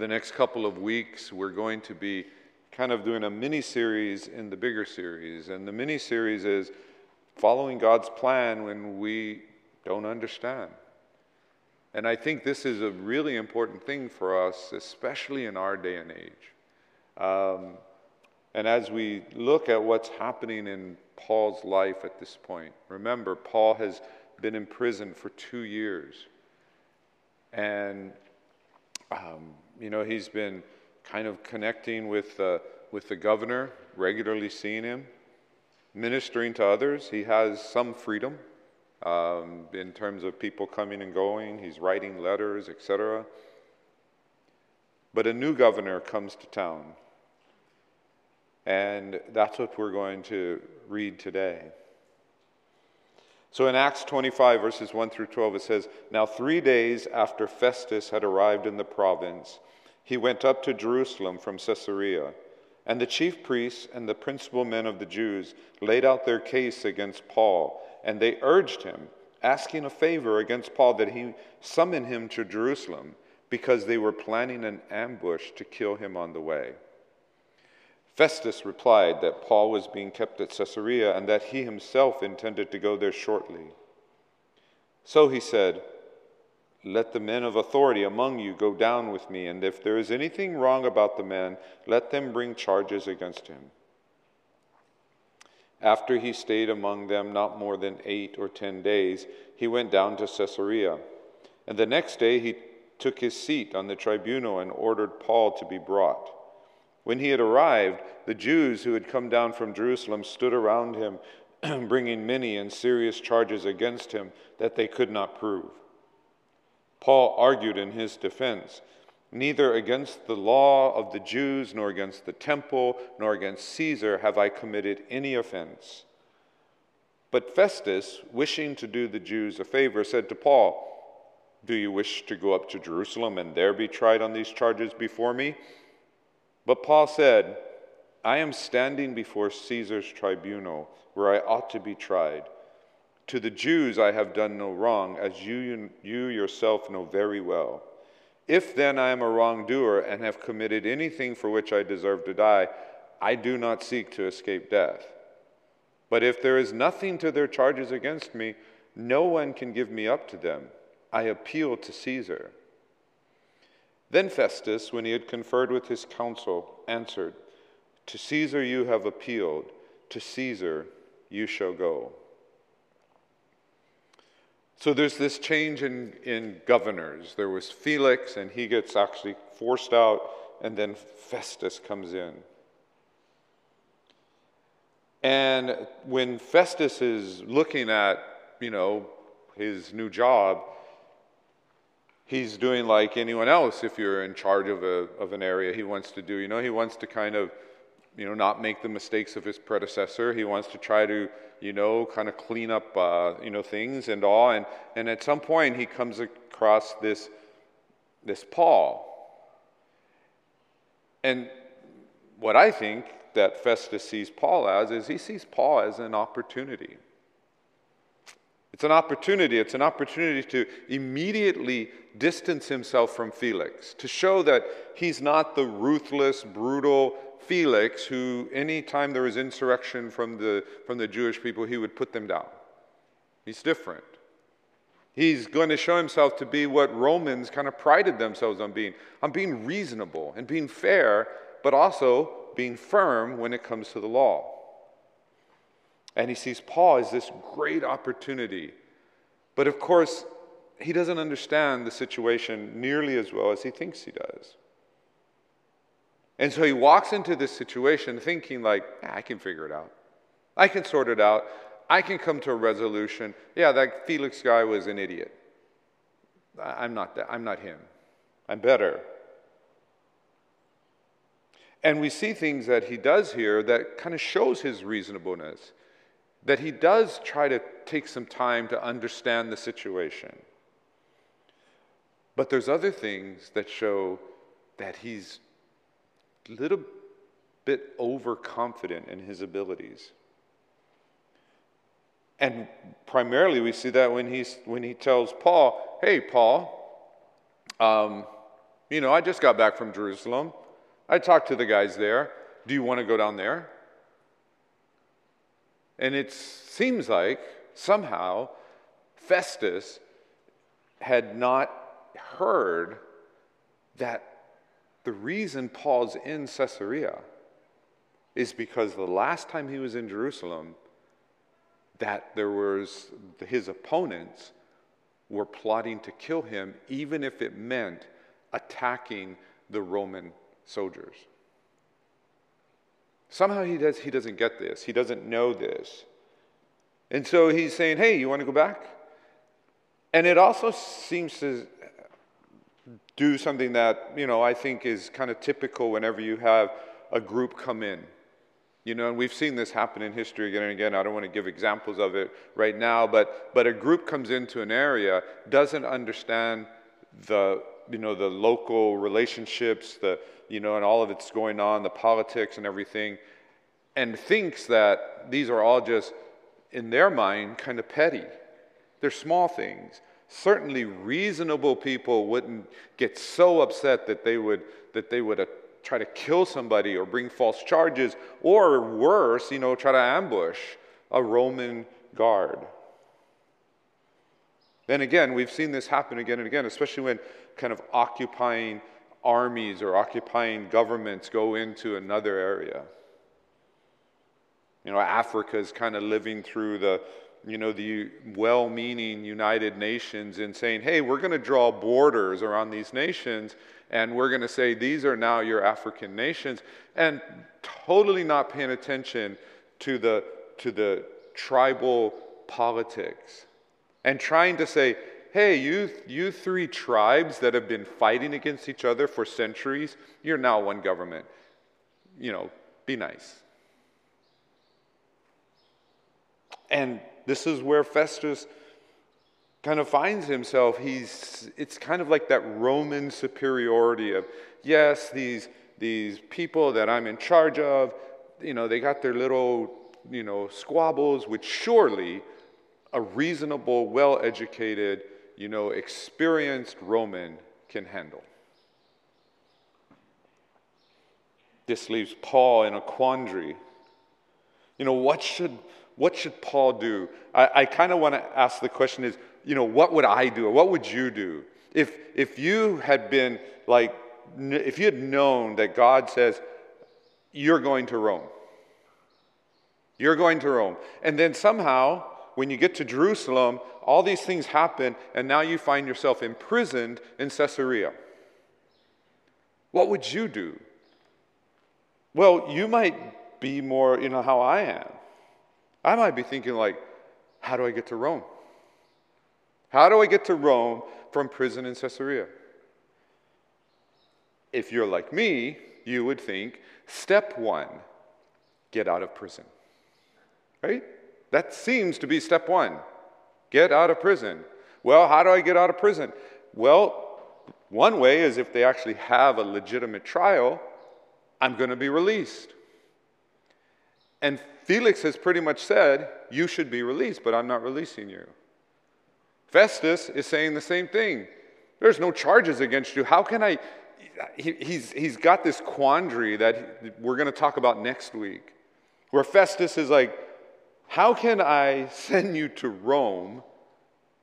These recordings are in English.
the next couple of weeks, we're going to be kind of doing a mini series in the bigger series. And the mini series is following God's plan when we don't understand. And I think this is a really important thing for us, especially in our day and age. Um, and as we look at what's happening in Paul's life at this point, remember, Paul has been in prison for two years. And, um, you know, he's been kind of connecting with, uh, with the governor, regularly seeing him, ministering to others. He has some freedom um, in terms of people coming and going. He's writing letters, etc. But a new governor comes to town. And that's what we're going to read today. So in Acts 25, verses 1 through 12, it says Now, three days after Festus had arrived in the province, he went up to Jerusalem from Caesarea. And the chief priests and the principal men of the Jews laid out their case against Paul, and they urged him, asking a favor against Paul that he summon him to Jerusalem, because they were planning an ambush to kill him on the way. Festus replied that Paul was being kept at Caesarea and that he himself intended to go there shortly. So he said, Let the men of authority among you go down with me, and if there is anything wrong about the man, let them bring charges against him. After he stayed among them not more than eight or ten days, he went down to Caesarea. And the next day he took his seat on the tribunal and ordered Paul to be brought. When he had arrived, the Jews who had come down from Jerusalem stood around him, bringing many and serious charges against him that they could not prove. Paul argued in his defense Neither against the law of the Jews, nor against the temple, nor against Caesar have I committed any offense. But Festus, wishing to do the Jews a favor, said to Paul, Do you wish to go up to Jerusalem and there be tried on these charges before me? But Paul said, I am standing before Caesar's tribunal, where I ought to be tried. To the Jews I have done no wrong, as you, you yourself know very well. If then I am a wrongdoer and have committed anything for which I deserve to die, I do not seek to escape death. But if there is nothing to their charges against me, no one can give me up to them. I appeal to Caesar. Then Festus, when he had conferred with his council, answered, To Caesar you have appealed, to Caesar you shall go. So there's this change in, in governors. There was Felix, and he gets actually forced out, and then Festus comes in. And when Festus is looking at, you know, his new job, he's doing like anyone else if you're in charge of, a, of an area he wants to do. You know, he wants to kind of, you know, not make the mistakes of his predecessor. He wants to try to, you know, kind of clean up, uh, you know, things and all. And, and at some point he comes across this, this Paul. And what I think that Festus sees Paul as is he sees Paul as an opportunity. It's an opportunity. It's an opportunity to immediately distance himself from Felix, to show that he's not the ruthless, brutal Felix who, anytime there was insurrection from the, from the Jewish people, he would put them down. He's different. He's going to show himself to be what Romans kind of prided themselves on being on being reasonable and being fair, but also being firm when it comes to the law. And he sees Paul as this great opportunity. But of course, he doesn't understand the situation nearly as well as he thinks he does. And so he walks into this situation thinking, like, I can figure it out. I can sort it out. I can come to a resolution. Yeah, that Felix guy was an idiot. I'm not that. I'm not him. I'm better. And we see things that he does here that kind of shows his reasonableness that he does try to take some time to understand the situation. But there's other things that show that he's a little bit overconfident in his abilities. And primarily, we see that when, he's, when he tells Paul, Hey, Paul, um, You know, I just got back from Jerusalem. I talked to the guys there. Do you want to go down there? And it seems like somehow Festus had not heard that the reason Paul's in Caesarea is because the last time he was in Jerusalem, that there was his opponents were plotting to kill him, even if it meant attacking the Roman soldiers. Somehow he, does, he doesn't get this. He doesn't know this. And so he's saying, Hey, you want to go back? And it also seems to do something that, you know, I think is kind of typical whenever you have a group come in. You know, and we've seen this happen in history again and again. I don't want to give examples of it right now, but, but a group comes into an area, doesn't understand the, you know, the local relationships, the, you know, and all of it's going on, the politics and everything, and thinks that these are all just, in their mind, kind of petty. They're small things. Certainly, reasonable people wouldn't get so upset that they would, that they would uh, try to kill somebody or bring false charges, or worse, you know, try to ambush a Roman guard. Then again, we've seen this happen again and again, especially when kind of occupying armies or occupying governments go into another area. You know, Africa is kind of living through the, you know, the well meaning United Nations in saying, hey, we're going to draw borders around these nations and we're going to say these are now your African nations, and totally not paying attention to the, to the tribal politics and trying to say, hey, you, you three tribes that have been fighting against each other for centuries, you're now one government. You know, be nice. And this is where Festus kind of finds himself, he's, it's kind of like that Roman superiority of, yes, these, these people that I'm in charge of, you know, they got their little, you know, squabbles, which surely a reasonable, well educated, you know, experienced Roman can handle. This leaves Paul in a quandary. You know, what should, what should Paul do? I, I kind of want to ask the question is, you know, what would I do? What would you do? If, if you had been like, if you had known that God says, you're going to Rome, you're going to Rome, and then somehow, when you get to Jerusalem, all these things happen, and now you find yourself imprisoned in Caesarea. What would you do? Well, you might be more, you know, how I am. I might be thinking, like, how do I get to Rome? How do I get to Rome from prison in Caesarea? If you're like me, you would think step one, get out of prison. Right? That seems to be step one get out of prison. Well, how do I get out of prison? Well, one way is if they actually have a legitimate trial, I'm going to be released. And Felix has pretty much said, You should be released, but I'm not releasing you. Festus is saying the same thing. There's no charges against you. How can I? He, he's, he's got this quandary that we're going to talk about next week, where Festus is like, How can I send you to Rome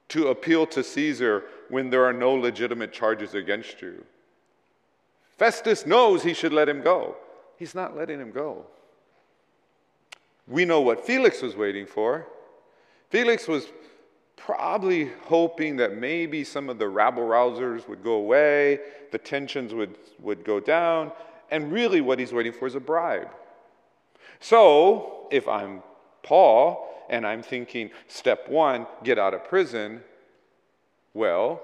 to appeal to Caesar when there are no legitimate charges against you? Festus knows he should let him go. He's not letting him go. We know what Felix was waiting for. Felix was probably hoping that maybe some of the rabble rousers would go away, the tensions would, would go down, and really what he's waiting for is a bribe. So, if I'm Paul and I'm thinking, step one, get out of prison, well,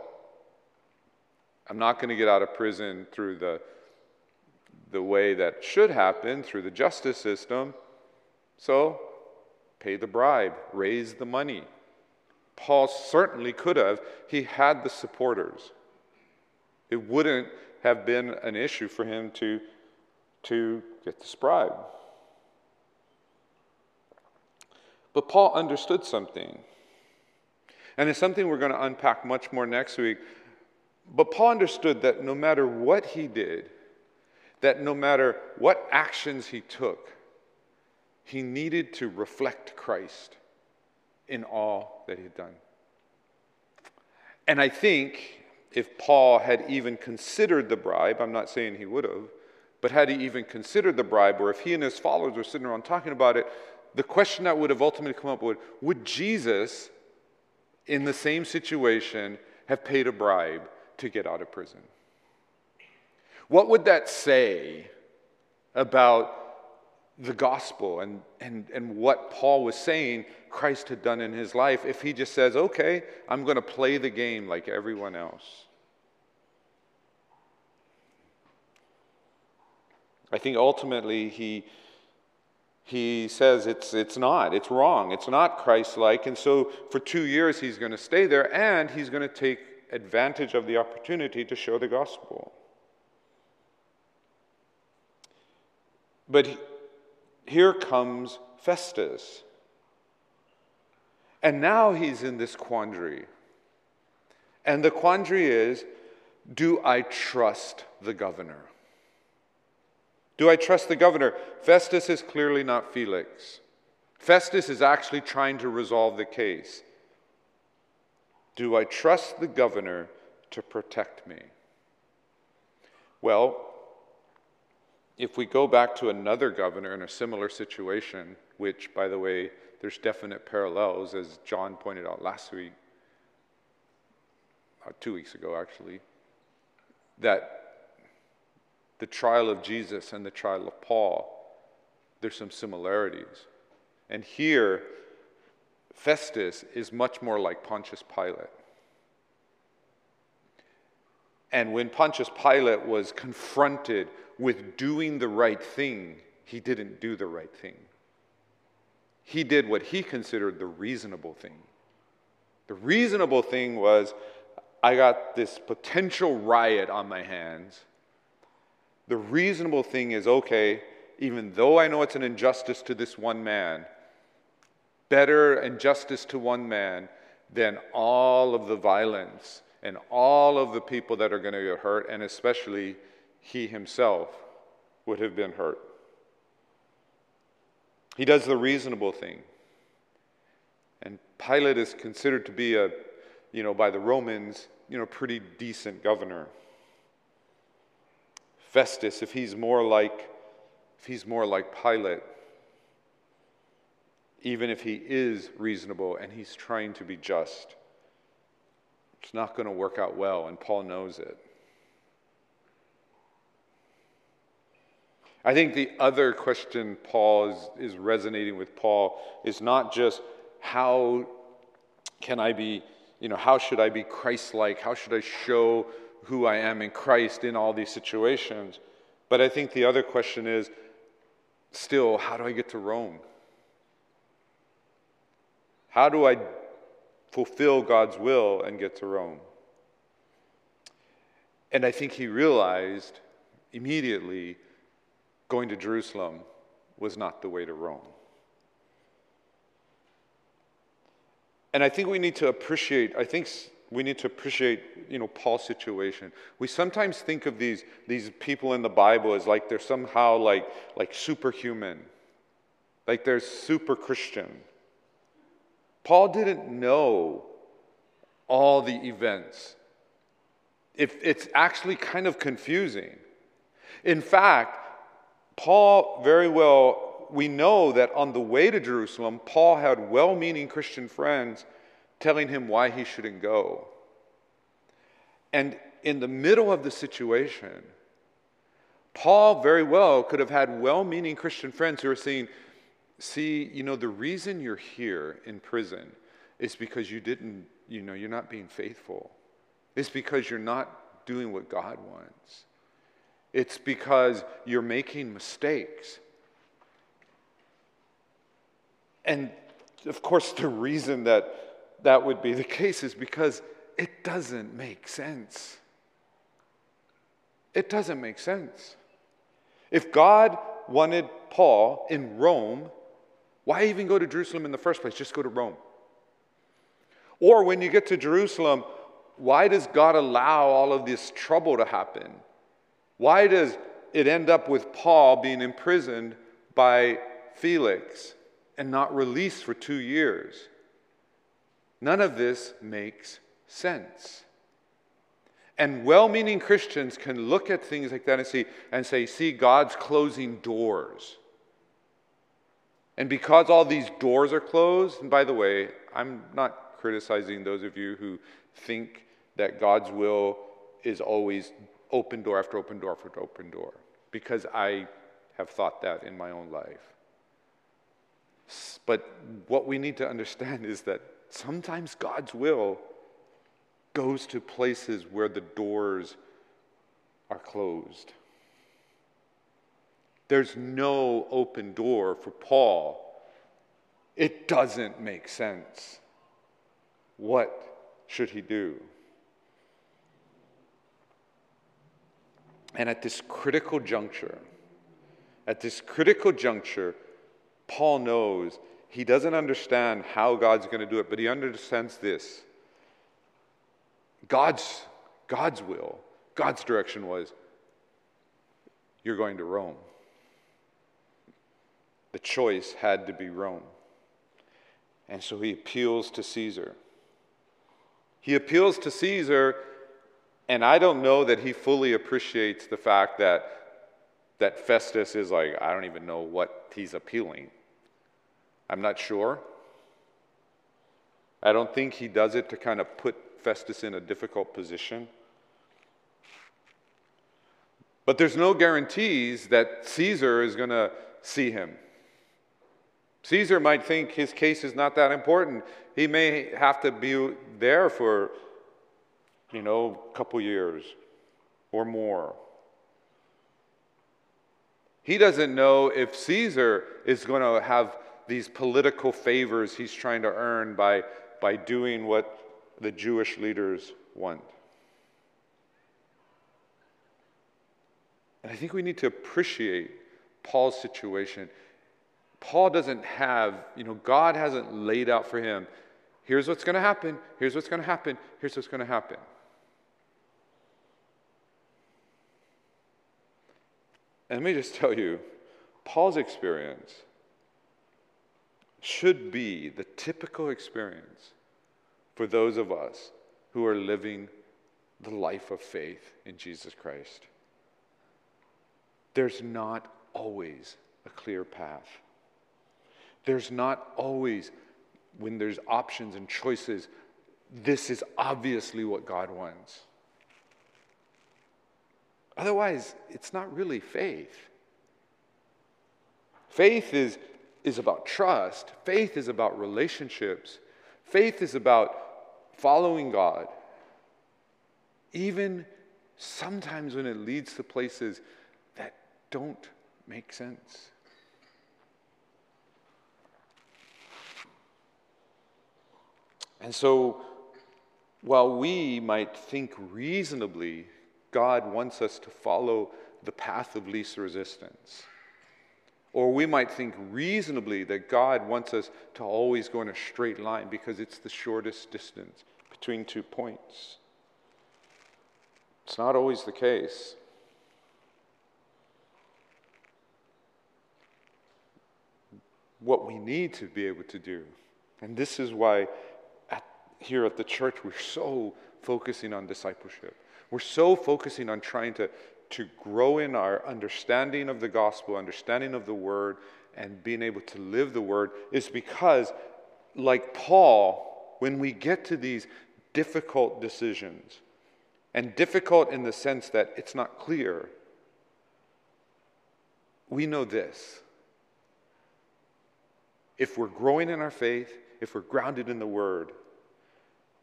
I'm not going to get out of prison through the, the way that should happen, through the justice system. So, pay the bribe, raise the money. Paul certainly could have. He had the supporters. It wouldn't have been an issue for him to, to get this bribe. But Paul understood something. And it's something we're going to unpack much more next week. But Paul understood that no matter what he did, that no matter what actions he took, he needed to reflect Christ in all that he had done. And I think if Paul had even considered the bribe, I'm not saying he would have, but had he even considered the bribe, or if he and his followers were sitting around talking about it, the question that would have ultimately come up would would Jesus, in the same situation, have paid a bribe to get out of prison? What would that say about the gospel and, and, and what Paul was saying Christ had done in his life if he just says, okay, I'm going to play the game like everyone else? I think ultimately he, he says it's, it's not, it's wrong, it's not Christ like. And so for two years he's going to stay there and he's going to take advantage of the opportunity to show the gospel. But here comes Festus. And now he's in this quandary. And the quandary is do I trust the governor? Do I trust the governor? Festus is clearly not Felix. Festus is actually trying to resolve the case. Do I trust the governor to protect me? Well, if we go back to another governor in a similar situation, which, by the way, there's definite parallels, as John pointed out last week, uh, two weeks ago actually, that the trial of Jesus and the trial of Paul, there's some similarities. And here, Festus is much more like Pontius Pilate. And when Pontius Pilate was confronted with doing the right thing, he didn't do the right thing. He did what he considered the reasonable thing. The reasonable thing was I got this potential riot on my hands. The reasonable thing is okay, even though I know it's an injustice to this one man, better injustice to one man than all of the violence and all of the people that are going to get hurt, and especially he himself would have been hurt. He does the reasonable thing. And Pilate is considered to be a, you know, by the Romans, you know, pretty decent governor. Festus, if he's more like, if he's more like Pilate, even if he is reasonable and he's trying to be just, it's not going to work out well, and Paul knows it. I think the other question Paul is, is resonating with Paul is not just how can I be, you know, how should I be Christ like? How should I show who I am in Christ in all these situations? But I think the other question is still, how do I get to Rome? How do I fulfill God's will and get to Rome? And I think he realized immediately going to Jerusalem was not the way to Rome. And I think we need to appreciate, I think we need to appreciate, you know, Paul's situation. We sometimes think of these, these people in the Bible as like they're somehow like, like superhuman, like they're super Christian. Paul didn't know all the events. If it's actually kind of confusing. In fact, Paul very well, we know that on the way to Jerusalem, Paul had well meaning Christian friends telling him why he shouldn't go. And in the middle of the situation, Paul very well could have had well meaning Christian friends who are saying, See, you know, the reason you're here in prison is because you didn't, you know, you're not being faithful. It's because you're not doing what God wants. It's because you're making mistakes. And of course, the reason that that would be the case is because it doesn't make sense. It doesn't make sense. If God wanted Paul in Rome, why even go to Jerusalem in the first place? Just go to Rome. Or when you get to Jerusalem, why does God allow all of this trouble to happen? Why does it end up with Paul being imprisoned by Felix and not released for two years? None of this makes sense. And well meaning Christians can look at things like that and see and say, see, God's closing doors. And because all these doors are closed, and by the way, I'm not criticizing those of you who think that God's will is always open door after open door after open door, because I have thought that in my own life. But what we need to understand is that sometimes God's will goes to places where the doors are closed. There's no open door for Paul. It doesn't make sense. What should he do? And at this critical juncture, at this critical juncture, Paul knows he doesn't understand how God's going to do it, but he understands this. God's, God's will, God's direction was you're going to Rome. The choice had to be Rome. And so he appeals to Caesar. He appeals to Caesar, and I don't know that he fully appreciates the fact that, that Festus is like, I don't even know what he's appealing. I'm not sure. I don't think he does it to kind of put Festus in a difficult position. But there's no guarantees that Caesar is going to see him. Caesar might think his case is not that important. He may have to be there for, you know, a couple years or more. He doesn't know if Caesar is going to have these political favors he's trying to earn by, by doing what the Jewish leaders want. And I think we need to appreciate Paul's situation. Paul doesn't have, you know, God hasn't laid out for him, here's what's going to happen, here's what's going to happen, here's what's going to happen. And let me just tell you, Paul's experience should be the typical experience for those of us who are living the life of faith in Jesus Christ. There's not always a clear path. There's not always, when there's options and choices, this is obviously what God wants. Otherwise, it's not really faith. Faith is, is about trust, faith is about relationships, faith is about following God. Even sometimes when it leads to places that don't make sense. And so, while we might think reasonably, God wants us to follow the path of least resistance. Or we might think reasonably that God wants us to always go in a straight line because it's the shortest distance between two points. It's not always the case. What we need to be able to do, and this is why here at the church, we're so focusing on discipleship. We're so focusing on trying to, to grow in our understanding of the gospel, understanding of the word, and being able to live the word is because, like Paul, when we get to these difficult decisions, and difficult in the sense that it's not clear, we know this. If we're growing in our faith, if we're grounded in the word,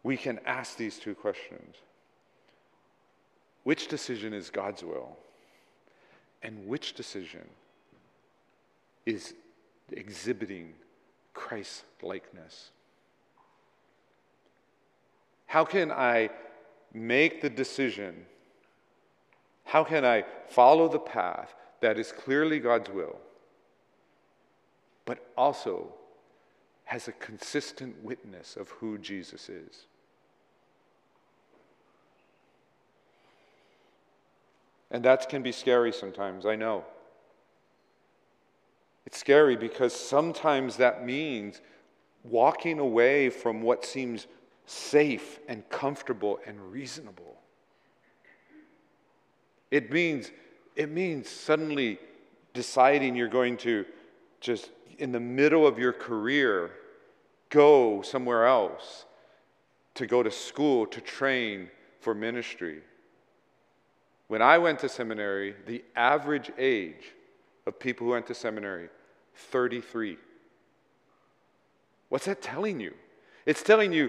we can ask these two questions Which decision is God's will? And which decision is exhibiting Christ likeness? How can I make the decision? How can I follow the path that is clearly God's will, but also has a consistent witness of who Jesus is? And that can be scary sometimes, I know. It's scary because sometimes that means walking away from what seems safe and comfortable and reasonable. It means, it means suddenly deciding you're going to just in the middle of your career go somewhere else to go to school to train for ministry. When I went to seminary, the average age of people who went to seminary 33. What's that telling you? It's telling you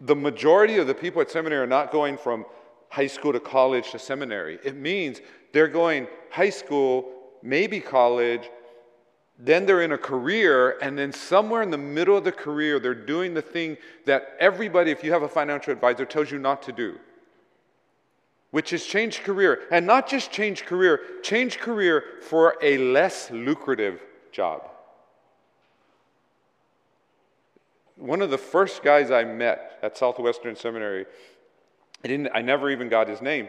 the majority of the people at seminary are not going from high school to college to seminary. It means they're going high school, maybe college, then they're in a career, and then somewhere in the middle of the career, they're doing the thing that everybody, if you have a financial advisor, tells you not to do, which is change career. And not just change career, change career for a less lucrative job. One of the first guys I met at Southwestern Seminary, I, didn't, I never even got his name,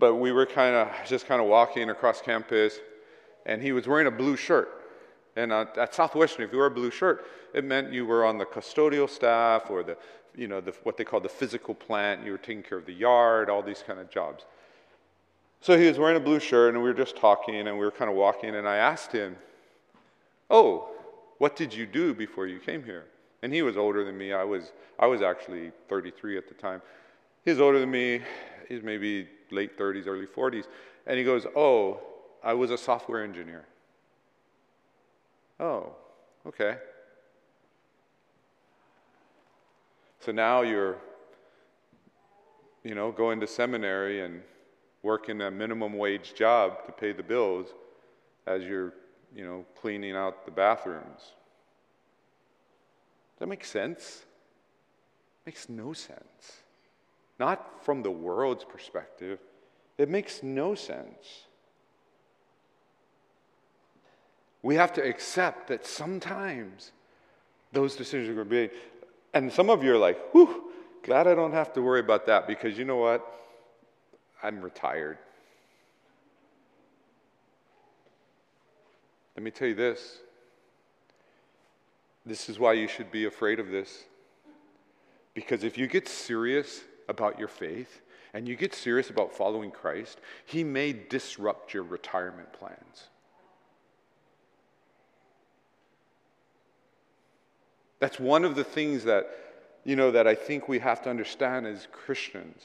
but we were kind of just kind of walking across campus, and he was wearing a blue shirt. And uh, at Southwestern, if you wore a blue shirt, it meant you were on the custodial staff or the, you know, the, what they call the physical plant. You were taking care of the yard, all these kind of jobs. So he was wearing a blue shirt, and we were just talking, and we were kind of walking, and I asked him, Oh, what did you do before you came here? And he was older than me. I was, I was actually 33 at the time. He was older than me. He's maybe late 30s, early 40s. And he goes, Oh, I was a software engineer. Oh, okay. So now you're, you know, going to seminary and working a minimum wage job to pay the bills as you're you know, cleaning out the bathrooms. Does that make sense? Makes no sense. Not from the world's perspective. It makes no sense. We have to accept that sometimes those decisions are going to be. And some of you are like, whew, glad I don't have to worry about that because you know what? I'm retired. Let me tell you this. This is why you should be afraid of this. Because if you get serious about your faith and you get serious about following Christ, He may disrupt your retirement plans. That's one of the things that, you know, that I think we have to understand as Christians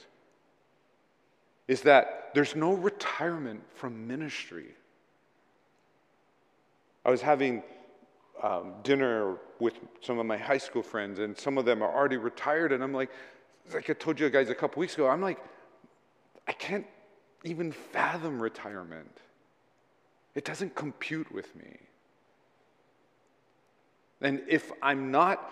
is that there's no retirement from ministry. I was having um, dinner with some of my high school friends, and some of them are already retired, and I'm like, like I told you guys a couple weeks ago, I'm like, I can't even fathom retirement. It doesn't compute with me. And if I'm not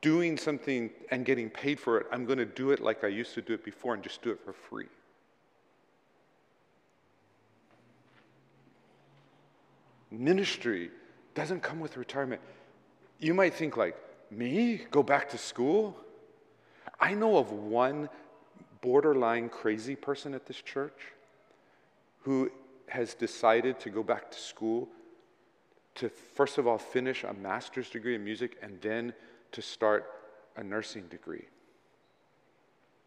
doing something and getting paid for it, I'm going to do it like I used to do it before and just do it for free. Ministry doesn't come with retirement. You might think, like, me? Go back to school? I know of one borderline crazy person at this church who has decided to go back to school to, first of all, finish a master's degree in music and then to start a nursing degree.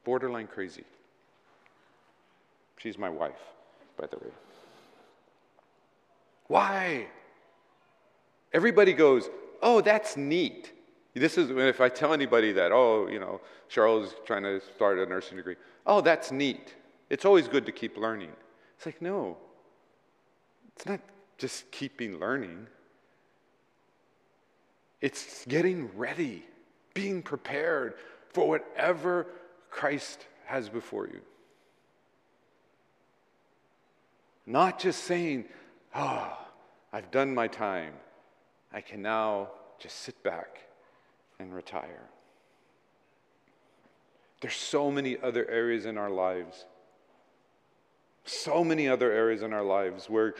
Borderline crazy. She's my wife, by the way. Why? Everybody goes, oh, that's neat. This is when if I tell anybody that, oh, you know, Charles is trying to start a nursing degree. Oh, that's neat. It's always good to keep learning. It's like, no, it's not just keeping learning, it's getting ready, being prepared for whatever Christ has before you. Not just saying, oh, I've done my time. I can now just sit back and retire. There's so many other areas in our lives, so many other areas in our lives where,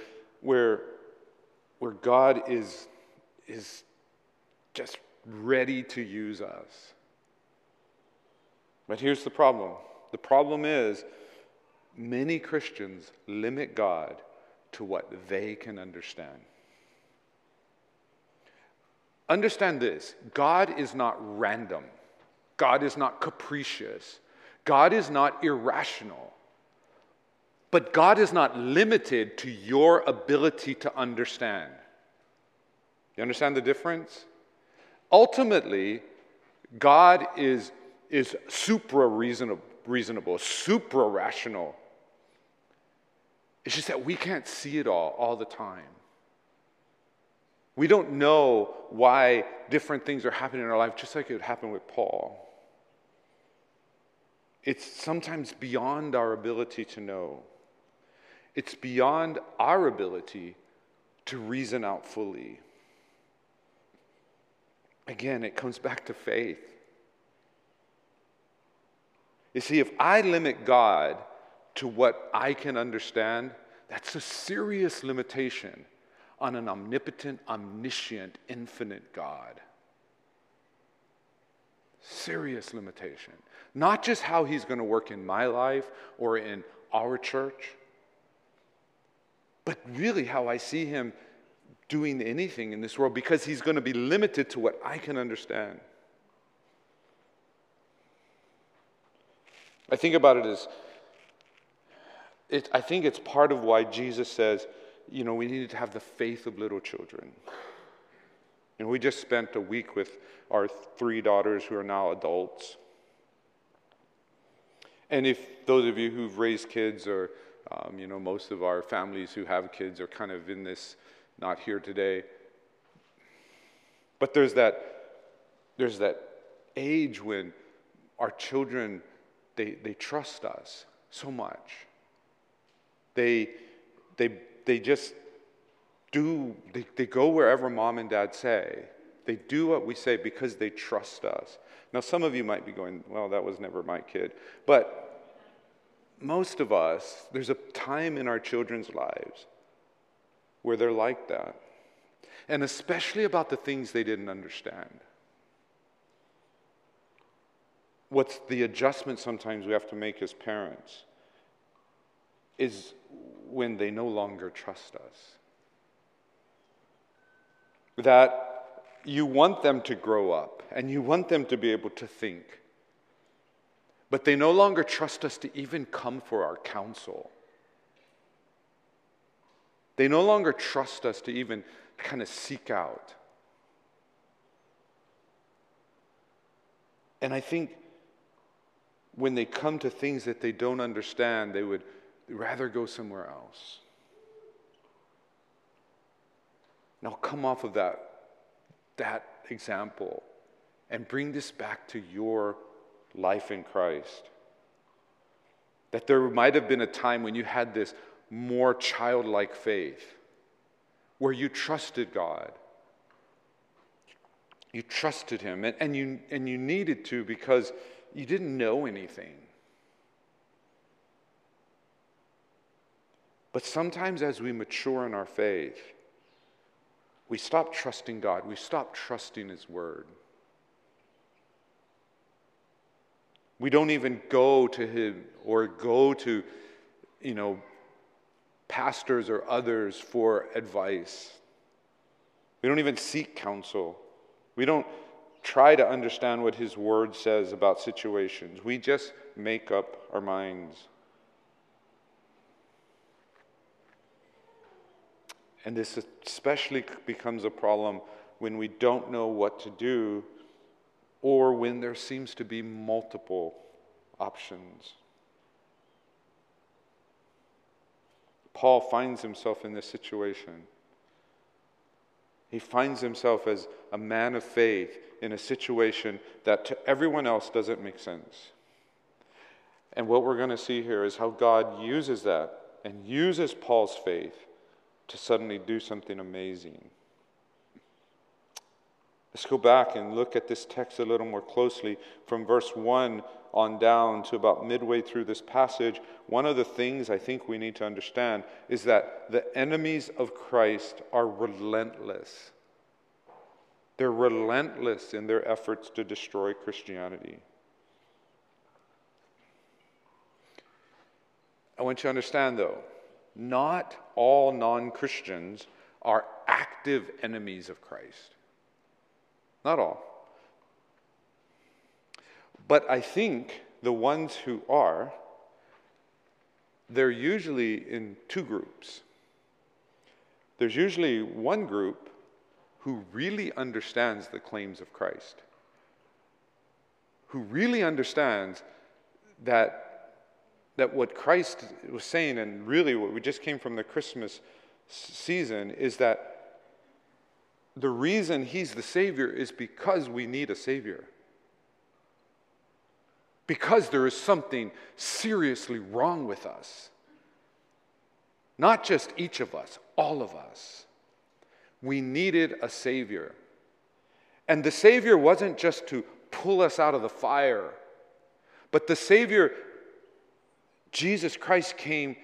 where, where God is, is just ready to use us. But here's the problem the problem is many Christians limit God to what they can understand. Understand this God is not random, God is not capricious, God is not irrational. But God is not limited to your ability to understand. You understand the difference? Ultimately, God is, is supra reasonable, reasonable, supra rational. It's just that we can't see it all all the time. We don't know why different things are happening in our life, just like it happened with Paul. It's sometimes beyond our ability to know. It's beyond our ability to reason out fully. Again, it comes back to faith. You see, if I limit God to what I can understand, that's a serious limitation on an omnipotent, omniscient, infinite God. Serious limitation. Not just how He's going to work in my life or in our church, but really how I see him doing anything in this world because he's going to be limited to what I can understand. I think about it as it, I think it's part of why Jesus says, you know, we need to have the faith of little children. And we just spent a week with our three daughters who are now adults. And if those of you who've raised kids or um, you know, most of our families who have kids are kind of in this, not here today. But there's that, there's that age when our children, they, they trust us so much. They, they, they just do, they, they go wherever mom and dad say. They do what we say because they trust us. Now, some of you might be going, well, that was never my kid. But most of us, there's a time in our children's lives where they're like that. And especially about the things they didn't understand. What's the adjustment sometimes we have to make as parents is when they no longer trust us. That you want them to grow up and you want them to be able to think but they no longer trust us to even come for our counsel. They no longer trust us to even kind of seek out. And I think when they come to things that they don't understand, they would rather go somewhere else. Now, come off of that, that example and bring this back to your life in Christ. That there might have been a time when you had this more childlike faith, where you trusted God. You trusted Him, and, and, you, and you needed to because you didn't know anything. But sometimes as we mature in our faith, we stop trusting God, we stop trusting His Word. We don't even go to him or go to, you know, pastors or others for advice. We don't even seek counsel. We don't try to understand what his word says about situations. We just make up our minds. And this especially becomes a problem when we don't know what to do or when there seems to be multiple options. Paul finds himself in this situation. He finds himself as a man of faith in a situation that to everyone else doesn't make sense. And what we're going to see here is how God uses that and uses Paul's faith to suddenly do something amazing. Let's go back and look at this text a little more closely from verse 1 on down to about midway through this passage. One of the things I think we need to understand is that the enemies of Christ are relentless. They're relentless in their efforts to destroy Christianity. I want you to understand, though, not all non Christians are active enemies of Christ. Not all. But I think the ones who are, they're usually in two groups. There's usually one group who really understands the claims of Christ, who really understands that, that what Christ was saying, and really what we just came from the Christmas season, is that the reason he's the Savior is because we need a Savior. Because there is something seriously wrong with us. Not just each of us, all of us. We needed a Savior. And the Savior wasn't just to pull us out of the fire, but the Savior, Jesus Christ, came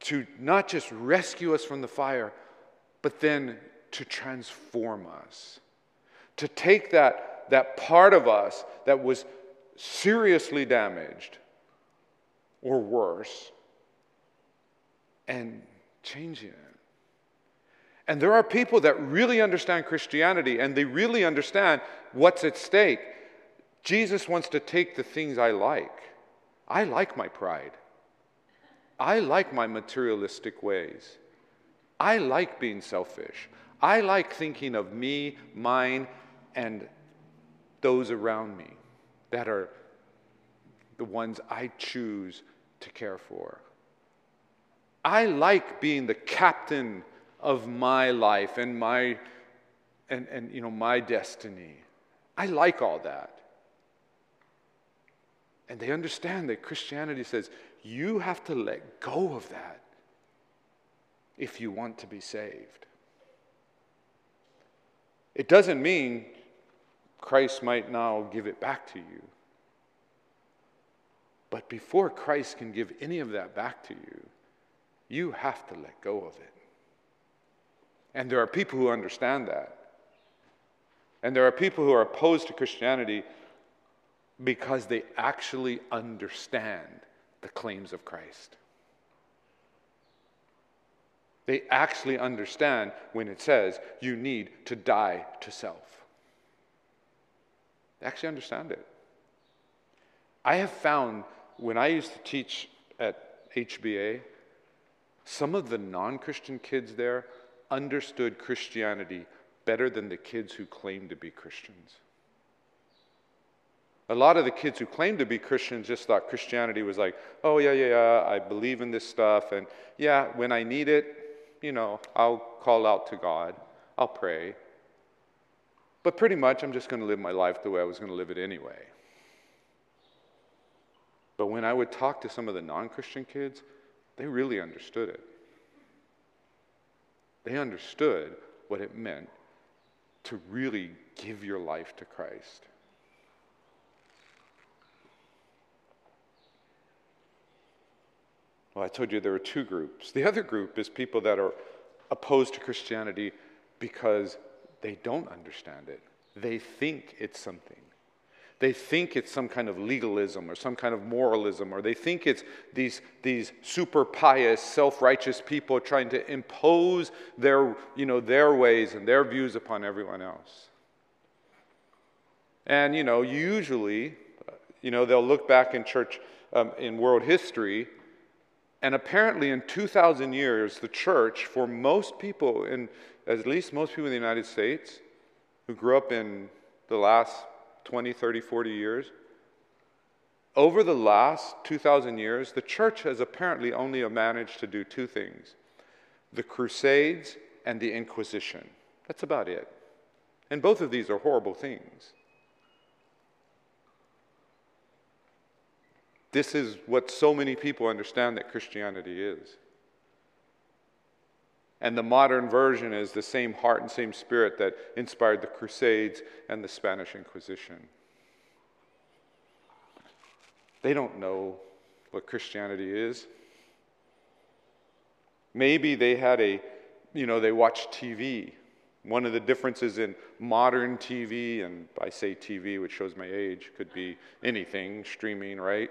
to not just rescue us from the fire, but then to transform us. To take that, that part of us that was seriously damaged or worse and changing it. And there are people that really understand Christianity and they really understand what's at stake. Jesus wants to take the things I like. I like my pride. I like my materialistic ways. I like being selfish. I like thinking of me, mine, and those around me that are the ones I choose to care for. I like being the captain of my life and my and, and you know my destiny. I like all that. And they understand that Christianity says you have to let go of that if you want to be saved. It doesn't mean Christ might now give it back to you. But before Christ can give any of that back to you, you have to let go of it. And there are people who understand that. And there are people who are opposed to Christianity because they actually understand the claims of Christ. They actually understand when it says you need to die to self. They actually understand it. I have found when I used to teach at HBA, some of the non Christian kids there understood Christianity better than the kids who claimed to be Christians. A lot of the kids who claimed to be Christians just thought Christianity was like, oh, yeah, yeah, yeah, I believe in this stuff. And yeah, when I need it, you know, I'll call out to God, I'll pray. But pretty much, I'm just going to live my life the way I was going to live it anyway. But when I would talk to some of the non Christian kids, they really understood it. They understood what it meant to really give your life to Christ. Well, I told you there are two groups. The other group is people that are opposed to Christianity because they don't understand it. They think it's something. They think it's some kind of legalism or some kind of moralism, or they think it's these, these super pious, self righteous people trying to impose their, you know, their ways and their views upon everyone else. And, you know, usually, you know, they'll look back in church, um, in world history, and apparently, in 2,000 years, the church, for most people, in, at least most people in the United States who grew up in the last 20, 30, 40 years, over the last 2,000 years, the church has apparently only managed to do two things the Crusades and the Inquisition. That's about it. And both of these are horrible things. This is what so many people understand that Christianity is. And the modern version is the same heart and same spirit that inspired the Crusades and the Spanish Inquisition. They don't know what Christianity is. Maybe they had a, you know, they watched TV. One of the differences in modern TV, and I say TV, which shows my age, could be anything, streaming, right?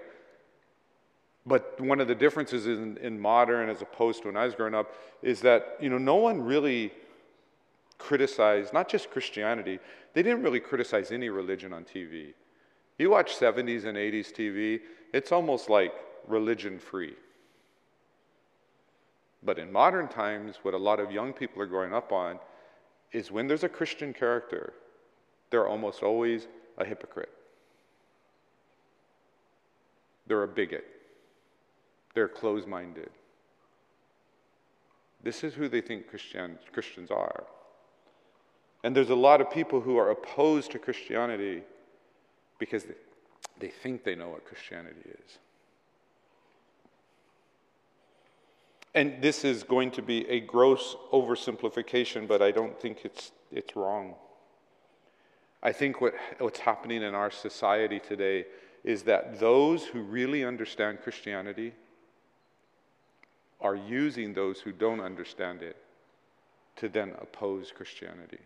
But one of the differences in, in modern as opposed to when I was growing up is that, you know, no one really criticized, not just Christianity, they didn't really criticize any religion on TV. You watch 70s and 80s TV, it's almost like religion free. But in modern times, what a lot of young people are growing up on is when there's a Christian character, they're almost always a hypocrite. They're a bigot. They're closed minded. This is who they think Christian, Christians are. And there's a lot of people who are opposed to Christianity because they, they think they know what Christianity is. And this is going to be a gross oversimplification, but I don't think it's, it's wrong. I think what, what's happening in our society today is that those who really understand Christianity are using those who don't understand it to then oppose Christianity.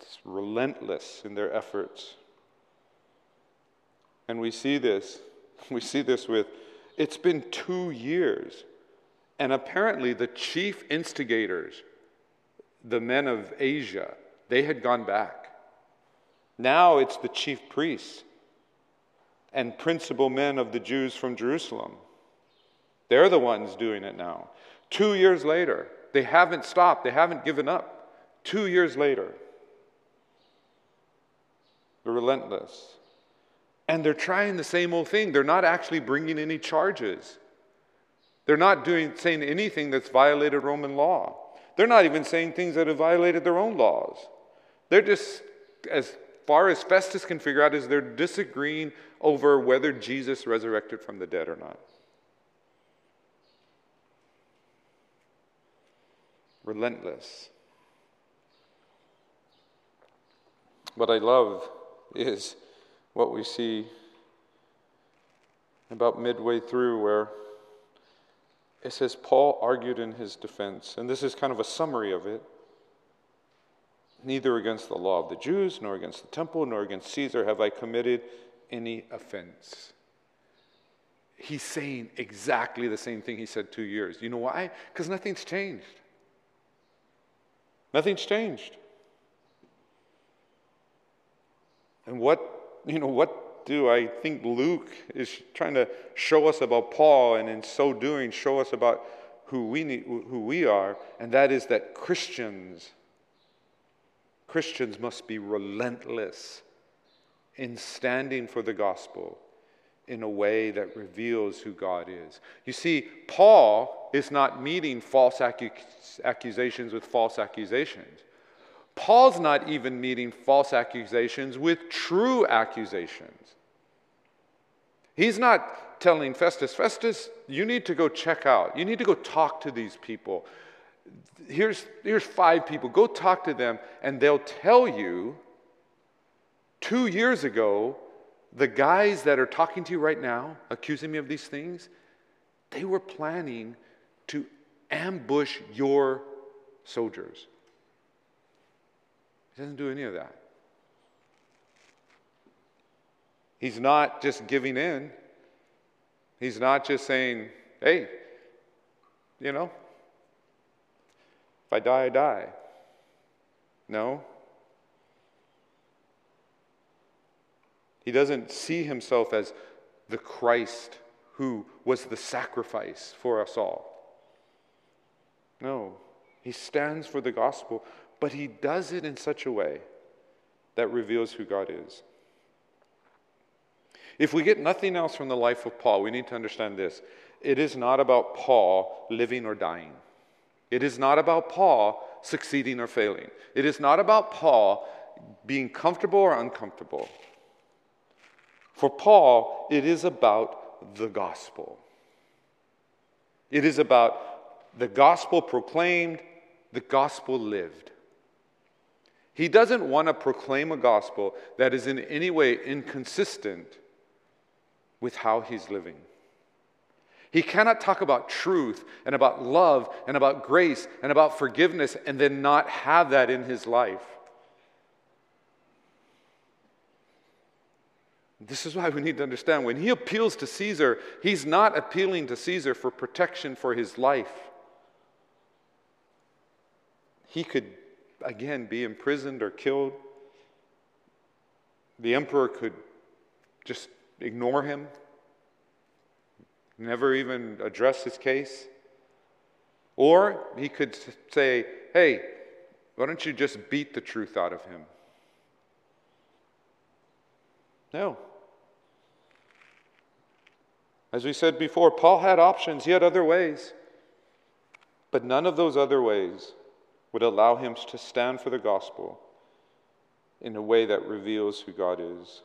It's relentless in their efforts. And we see this. We see this with it's been two years. And apparently, the chief instigators, the men of Asia, they had gone back. Now it's the chief priests and principal men of the Jews from Jerusalem. They're the ones doing it now. Two years later, they haven't stopped, they haven't given up. Two years later, they're relentless. And they're trying the same old thing. They're not actually bringing any charges. They're not doing, saying anything that's violated Roman law. They're not even saying things that have violated their own laws. They're just, as far as Festus can figure out, is they're disagreeing over whether Jesus resurrected from the dead or not. Relentless. What I love is what we see about midway through, where it says Paul argued in his defense, and this is kind of a summary of it. Neither against the law of the Jews, nor against the temple, nor against Caesar have I committed any offense. He's saying exactly the same thing he said two years. You know why? Because nothing's changed. Nothing's changed. And what you know, what do I think Luke is trying to show us about Paul, and in so doing, show us about who we, need, who we are, and that is that Christians, Christians must be relentless in standing for the gospel in a way that reveals who God is. You see, Paul is not meeting false accusations with false accusations. Paul's not even meeting false accusations with true accusations. He's not telling Festus, Festus, you need to go check out. You need to go talk to these people. Here's, here's five people. Go talk to them, and they'll tell you two years ago, the guys that are talking to you right now, accusing me of these things, they were planning to ambush your soldiers. He doesn't do any of that. He's not just giving in. He's not just saying, hey, you know, if I die, I die. No. He doesn't see himself as the Christ who was the sacrifice for us all. No. He stands for the gospel, but he does it in such a way that reveals who God is. If we get nothing else from the life of Paul, we need to understand this. It is not about Paul living or dying. It is not about Paul succeeding or failing. It is not about Paul being comfortable or uncomfortable. For Paul, it is about the gospel. It is about the gospel proclaimed, the gospel lived. He doesn't want to proclaim a gospel that is in any way inconsistent with how he's living. He cannot talk about truth and about love and about grace and about forgiveness and then not have that in his life. This is why we need to understand when he appeals to Caesar, he's not appealing to Caesar for protection for his life. He could, again, be imprisoned or killed. The emperor could just ignore him, never even address his case. Or he could say, hey, why don't you just beat the truth out of him? No. As we said before, Paul had options, he had other ways. But none of those other ways would allow him to stand for the gospel in a way that reveals who God is.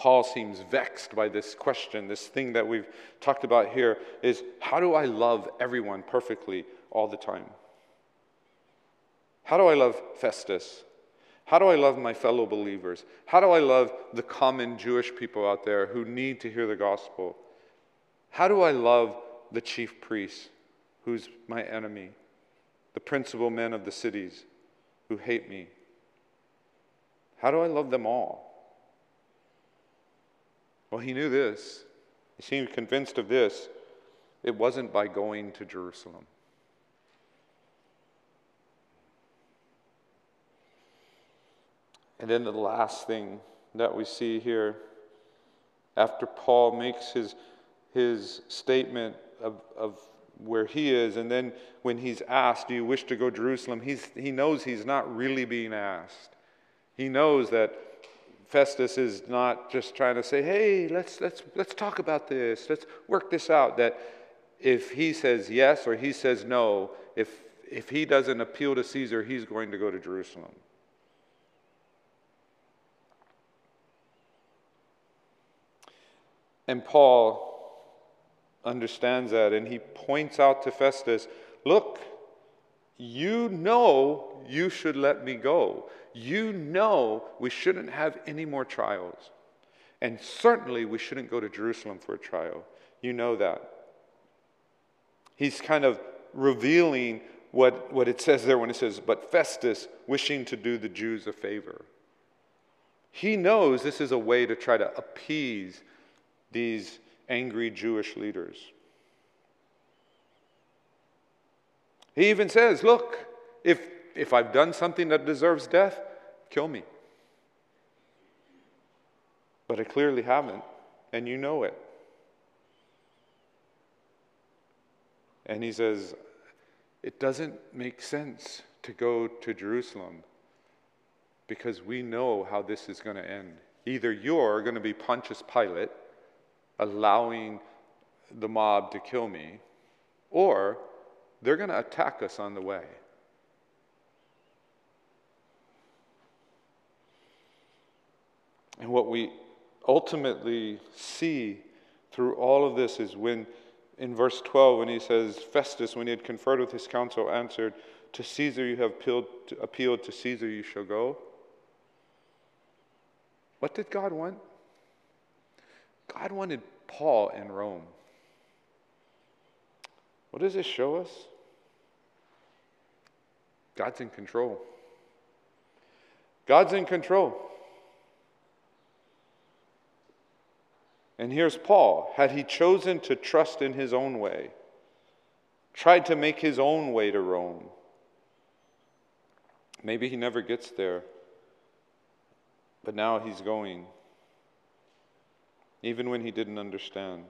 Paul seems vexed by this question. This thing that we've talked about here is how do I love everyone perfectly all the time? How do I love Festus? How do I love my fellow believers? How do I love the common Jewish people out there who need to hear the gospel? How do I love the chief priest, who's my enemy, the principal men of the cities who hate me? How do I love them all? Well, he knew this. He seemed convinced of this. It wasn't by going to Jerusalem. And then the last thing that we see here, after Paul makes his, his statement of, of where he is, and then when he's asked, Do you wish to go to Jerusalem? He's, he knows he's not really being asked. He knows that Festus is not just trying to say, Hey, let's, let's, let's talk about this, let's work this out. That if he says yes or he says no, if, if he doesn't appeal to Caesar, he's going to go to Jerusalem. And Paul understands that and he points out to Festus look, you know you should let me go. You know we shouldn't have any more trials. And certainly we shouldn't go to Jerusalem for a trial. You know that. He's kind of revealing what, what it says there when it says, but Festus wishing to do the Jews a favor. He knows this is a way to try to appease these angry Jewish leaders. He even says, Look, if, if I've done something that deserves death, kill me. But I clearly haven't, and you know it. And he says, It doesn't make sense to go to Jerusalem because we know how this is going to end. Either you're going to be Pontius Pilate allowing the mob to kill me, or they're going to attack us on the way. And what we ultimately see through all of this is when, in verse 12, when he says, Festus, when he had conferred with his council, answered, To Caesar you have appealed to, appealed, to Caesar you shall go. What did God want? God wanted Paul in Rome. What does this show us? God's in control. God's in control. And here's Paul. Had he chosen to trust in his own way, tried to make his own way to Rome, maybe he never gets there, but now he's going even when he didn't understand.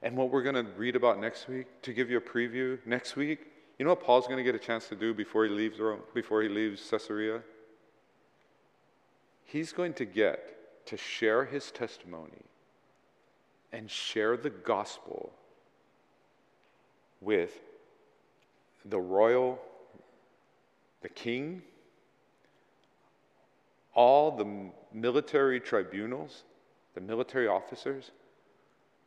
And what we're going to read about next week, to give you a preview, next week, you know what Paul's going to get a chance to do before he leaves Rome, before he leaves Caesarea? He's going to get to share his testimony and share the gospel with the royal, the king, all the military tribunals, the military officers,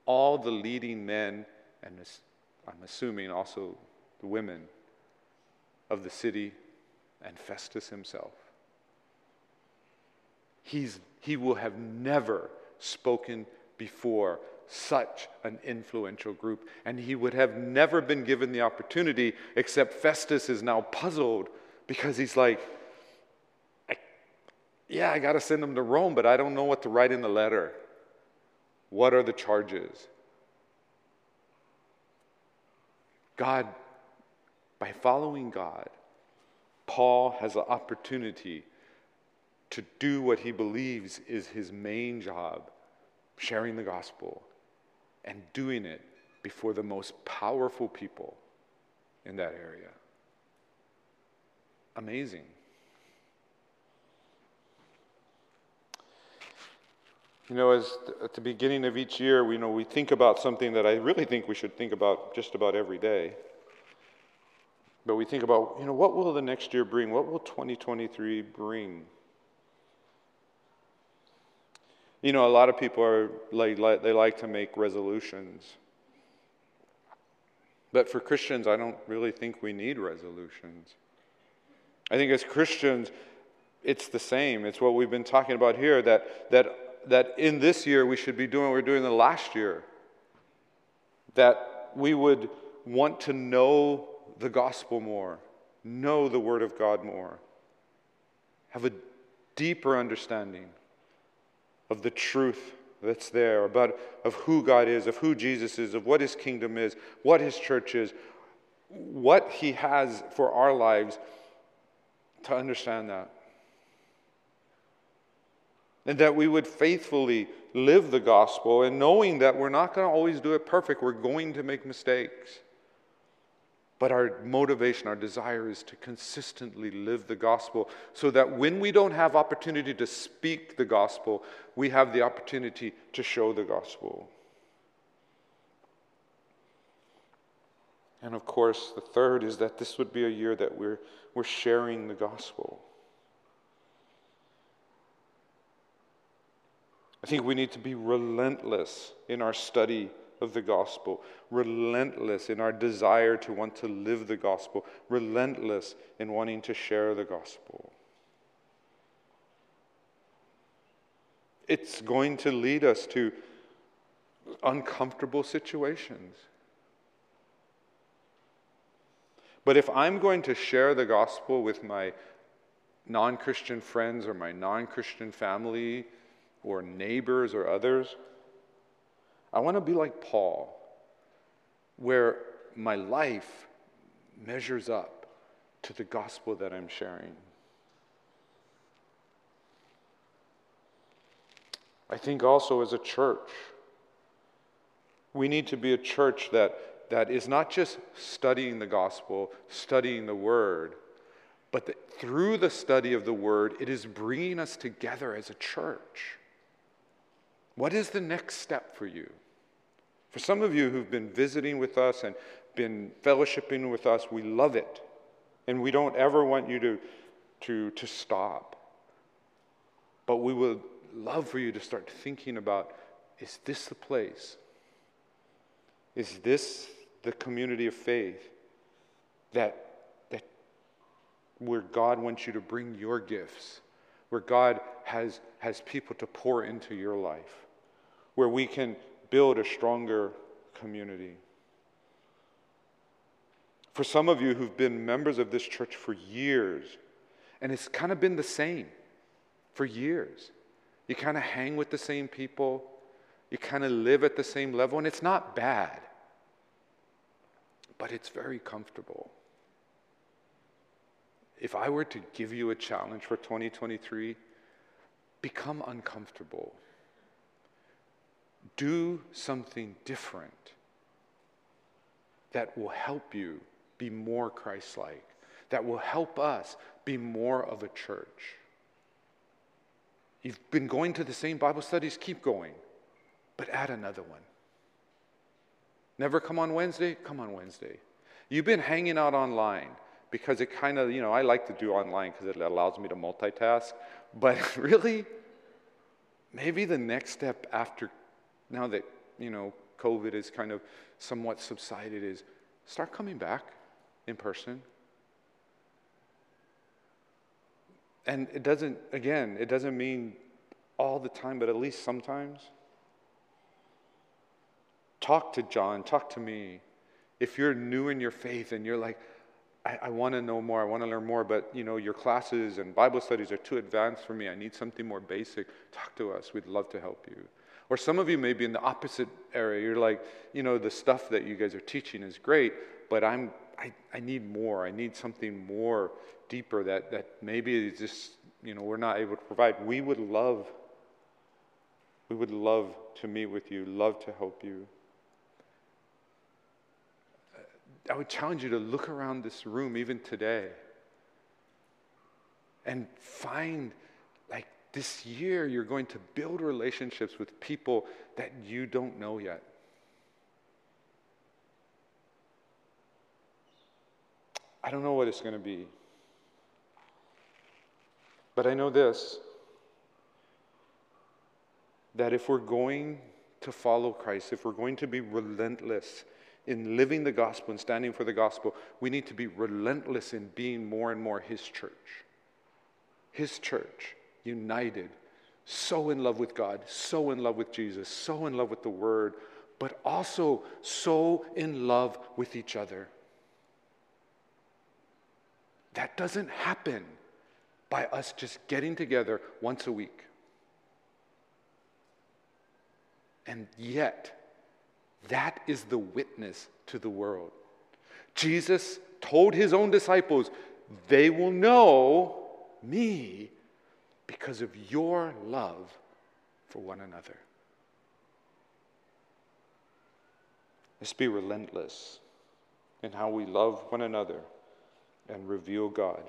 all the leading men, and I'm assuming also the women of the city, and Festus himself. He's, he will have never spoken before such an influential group. And he would have never been given the opportunity, except Festus is now puzzled because he's like, Yeah, I got to send him to Rome, but I don't know what to write in the letter. What are the charges? God, by following God, Paul has the opportunity to do what he believes is his main job sharing the gospel and doing it before the most powerful people in that area. Amazing. You know, as at the beginning of each year, we you know we think about something that I really think we should think about just about every day. But we think about, you know, what will the next year bring? What will 2023 bring? You know, a lot of people are like, like they like to make resolutions. But for Christians, I don't really think we need resolutions. I think as Christians, it's the same. It's what we've been talking about here that, that, that in this year we should be doing what we are doing the last year. That we would want to know the gospel more, know the Word of God more, have a deeper understanding of the truth that's there, about of who God is, of who Jesus is, of what his kingdom is, what his church is, what he has for our lives to understand that. And that we would faithfully live the gospel and knowing that we're not going to always do it perfect, we're going to make mistakes. But our motivation, our desire is to consistently live the gospel so that when we don't have opportunity to speak the gospel, we have the opportunity to show the gospel. And of course, the third is that this would be a year that we're, we're sharing the gospel. I think we need to be relentless in our study of the gospel, relentless in our desire to want to live the gospel, relentless in wanting to share the gospel. It's going to lead us to uncomfortable situations. But if I'm going to share the gospel with my non Christian friends or my non Christian family or neighbors or others, I want to be like Paul, where my life measures up to the gospel that I'm sharing. I think also as a church, we need to be a church that, that is not just studying the gospel, studying the word, but that through the study of the word, it is bringing us together as a church. What is the next step for you? For some of you who've been visiting with us and been fellowshipping with us, we love it. And we don't ever want you to, to, to stop. But we would love for you to start thinking about is this the place? Is this the community of faith that, that where God wants you to bring your gifts, where God has, has people to pour into your life? Where we can build a stronger community. For some of you who've been members of this church for years, and it's kind of been the same for years. You kind of hang with the same people, you kind of live at the same level, and it's not bad, but it's very comfortable. If I were to give you a challenge for 2023, become uncomfortable do something different that will help you be more Christ like, that will help us be more of a church. You've been going to the same Bible studies, keep going, but add another one. Never come on Wednesday? Come on Wednesday. You've been hanging out online because it kind of, you know, I like to do online because it allows me to multitask. But really, maybe the next step after now that, you know, COVID is kind of somewhat subsided, is start coming back in person. And it doesn't, again, it doesn't mean all the time, but at least sometimes. Talk to John, talk to me. If you're new in your faith and you're like, I, I want to know more, I want to learn more, but you know, your classes and Bible studies are too advanced for me. I need something more basic. Talk to us. We'd love to help you. Or some of you may be in the opposite area. You're like, you know, the stuff that you guys are teaching is great, but I'm I, I need more. I need something more deeper that, that maybe just, you know, we're not able to provide. We would love, we would love to meet with you, love to help you. I would challenge you to look around this room even today and find this year you're going to build relationships with people that you don't know yet. I don't know what it's going to be. But I know this that if we're going to follow Christ, if we're going to be relentless in living the gospel and standing for the gospel, we need to be relentless in being more and more His church. His church, united, so in love with God, so in love with Jesus, so in love with the Word, but also so in love with each other. That doesn't happen by us just getting together once a week. And yet, that is the witness to the world. Jesus told his own disciples, They will know me because of your love for one another. Let's be relentless in how we love one another and reveal God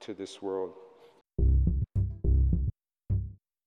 to this world.